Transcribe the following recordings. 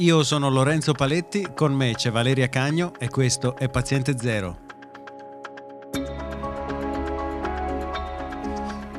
Io sono Lorenzo Paletti, con me c'è Valeria Cagno e questo è Paziente Zero.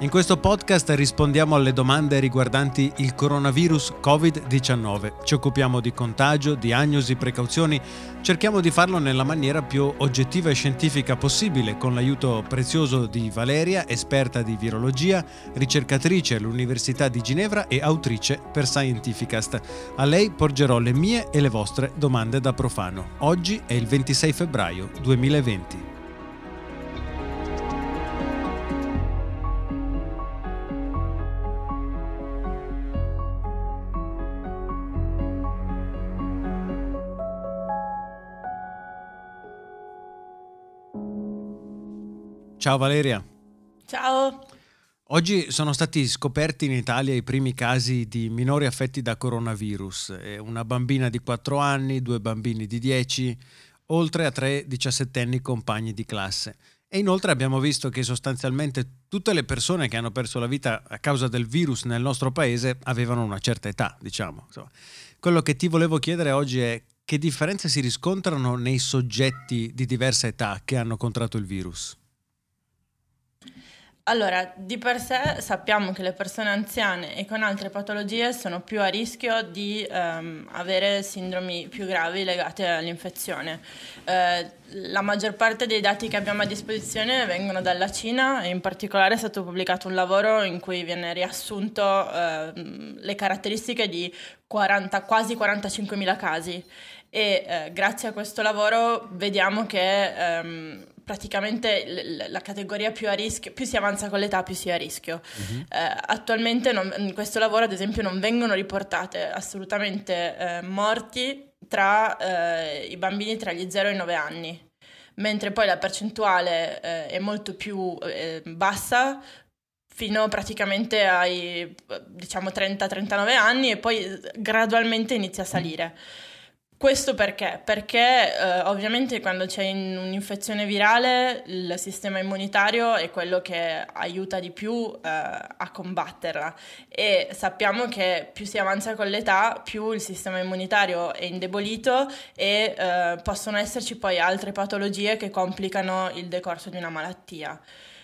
In questo podcast rispondiamo alle domande riguardanti il coronavirus Covid-19. Ci occupiamo di contagio, diagnosi, precauzioni. Cerchiamo di farlo nella maniera più oggettiva e scientifica possibile, con l'aiuto prezioso di Valeria, esperta di virologia, ricercatrice all'Università di Ginevra e autrice per Scientificast. A lei porgerò le mie e le vostre domande da profano. Oggi è il 26 febbraio 2020. Ciao Valeria. Ciao. Oggi sono stati scoperti in Italia i primi casi di minori affetti da coronavirus. Una bambina di 4 anni, due bambini di 10, oltre a tre 17 compagni di classe. E inoltre abbiamo visto che sostanzialmente tutte le persone che hanno perso la vita a causa del virus nel nostro paese avevano una certa età, diciamo. Insomma, quello che ti volevo chiedere oggi è che differenze si riscontrano nei soggetti di diversa età che hanno contratto il virus? Allora, di per sé sappiamo che le persone anziane e con altre patologie sono più a rischio di um, avere sindromi più gravi legate all'infezione. Uh, la maggior parte dei dati che abbiamo a disposizione vengono dalla Cina e in particolare è stato pubblicato un lavoro in cui viene riassunto uh, le caratteristiche di 40, quasi 45.000 casi e uh, grazie a questo lavoro vediamo che um, praticamente la categoria più a rischio, più si avanza con l'età più si è a rischio. Uh-huh. Eh, attualmente non, in questo lavoro ad esempio non vengono riportate assolutamente eh, morti tra eh, i bambini tra gli 0 e i 9 anni, mentre poi la percentuale eh, è molto più eh, bassa fino praticamente ai diciamo 30-39 anni e poi gradualmente inizia a salire. Uh-huh. Questo perché? Perché eh, ovviamente quando c'è in un'infezione virale il sistema immunitario è quello che aiuta di più eh, a combatterla e sappiamo che più si avanza con l'età più il sistema immunitario è indebolito e eh, possono esserci poi altre patologie che complicano il decorso di una malattia.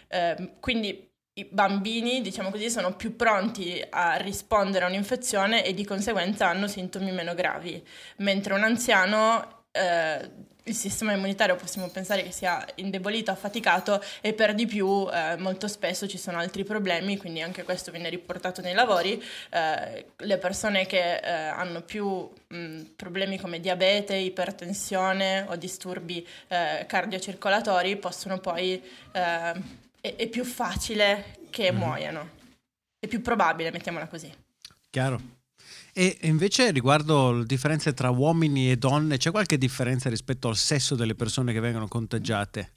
Eh, quindi i bambini, diciamo così, sono più pronti a rispondere a un'infezione e di conseguenza hanno sintomi meno gravi, mentre un anziano eh, il sistema immunitario possiamo pensare che sia indebolito, affaticato e per di più eh, molto spesso ci sono altri problemi, quindi anche questo viene riportato nei lavori. Eh, le persone che eh, hanno più mh, problemi come diabete, ipertensione o disturbi eh, cardiocircolatori possono poi eh, è, è più facile che mm. muoiano. È più probabile, mettiamola così. Chiaro. E invece riguardo le differenze tra uomini e donne, c'è qualche differenza rispetto al sesso delle persone che vengono contagiate?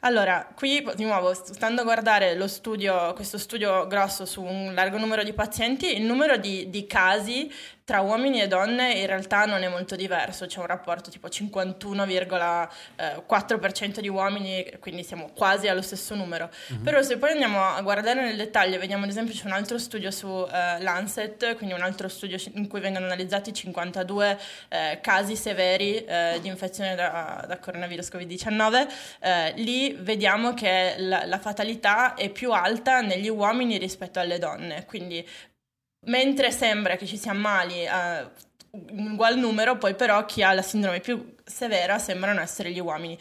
Allora, qui di nuovo, stando a guardare lo studio, questo studio grosso su un largo numero di pazienti, il numero di, di casi tra uomini e donne in realtà non è molto diverso, c'è un rapporto tipo 51,4% di uomini, quindi siamo quasi allo stesso numero. Mm-hmm. Però se poi andiamo a guardare nel dettaglio, vediamo ad esempio c'è un altro studio su uh, Lancet, quindi un altro studio in cui vengono analizzati 52 uh, casi severi uh, di infezione da, da coronavirus Covid-19, lì vediamo che la, la fatalità è più alta negli uomini rispetto alle donne, quindi mentre sembra che ci si ammali a un ugual numero, poi però chi ha la sindrome più severa sembrano essere gli uomini.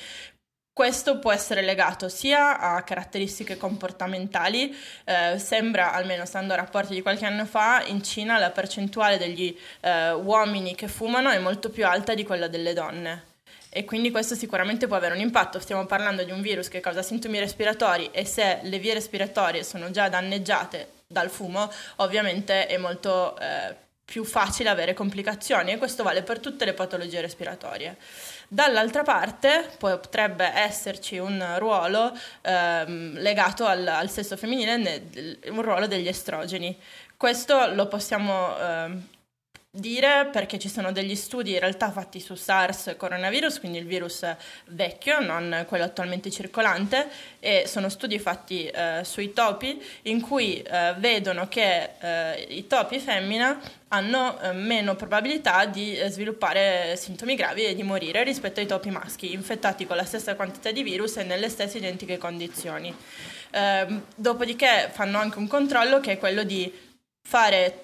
Questo può essere legato sia a caratteristiche comportamentali, eh, sembra, almeno stando a rapporti di qualche anno fa, in Cina la percentuale degli eh, uomini che fumano è molto più alta di quella delle donne e quindi questo sicuramente può avere un impatto. Stiamo parlando di un virus che causa sintomi respiratori e se le vie respiratorie sono già danneggiate dal fumo, ovviamente è molto eh, più facile avere complicazioni e questo vale per tutte le patologie respiratorie. Dall'altra parte potrebbe esserci un ruolo ehm, legato al, al, sesso femminile, un ruolo degli estrogeni. Questo lo possiamo ehm, dire perché ci sono degli studi in realtà fatti su SARS coronavirus, quindi il virus vecchio, non quello attualmente circolante, e sono studi fatti eh, sui topi in cui eh, vedono che eh, i topi femmina hanno eh, meno probabilità di eh, sviluppare sintomi gravi e di morire rispetto ai topi maschi, infettati con la stessa quantità di virus e nelle stesse identiche condizioni. Ehm, dopodiché fanno anche un controllo che è quello di fare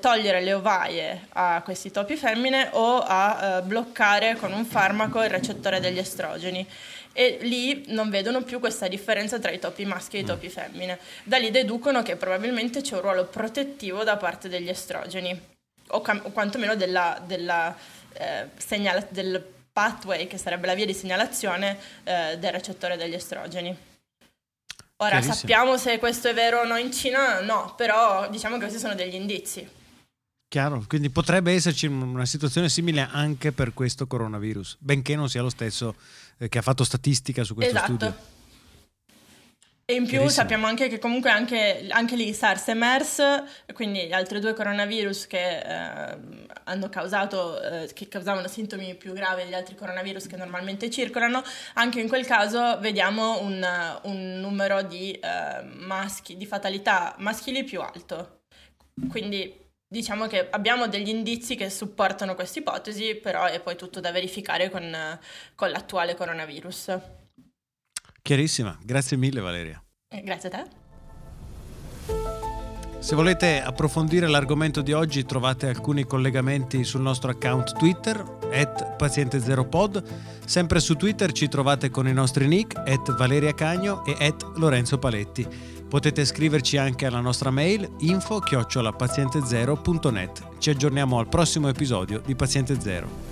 togliere le ovaie a questi topi femmine o a uh, bloccare con un farmaco il recettore degli estrogeni e lì non vedono più questa differenza tra i topi maschi e i topi femmine. Da lì deducono che probabilmente c'è un ruolo protettivo da parte degli estrogeni o, cam- o quantomeno della, della, eh, segnala- del pathway che sarebbe la via di segnalazione eh, del recettore degli estrogeni. Ora sappiamo se questo è vero o no in Cina, no, però diciamo che questi sono degli indizi. Chiaro, quindi potrebbe esserci una situazione simile anche per questo coronavirus, benché non sia lo stesso eh, che ha fatto statistica su questo esatto. studio. E in più sappiamo anche che comunque anche, anche lì SARS e MERS, quindi gli altri due coronavirus che, eh, hanno causato, eh, che causavano sintomi più gravi degli altri coronavirus che normalmente circolano, anche in quel caso vediamo un, un numero di, eh, maschi, di fatalità maschili più alto. Quindi diciamo che abbiamo degli indizi che supportano questa ipotesi, però è poi tutto da verificare con, con l'attuale coronavirus. Chiarissima, grazie mille Valeria. Eh, grazie a te. Se volete approfondire l'argomento di oggi trovate alcuni collegamenti sul nostro account Twitter, at paziente0pod. Sempre su Twitter ci trovate con i nostri nick, at Valeria Cagno e at Lorenzo Paletti. Potete scriverci anche alla nostra mail info chiocciolapaziente0.net. Ci aggiorniamo al prossimo episodio di Paziente Zero.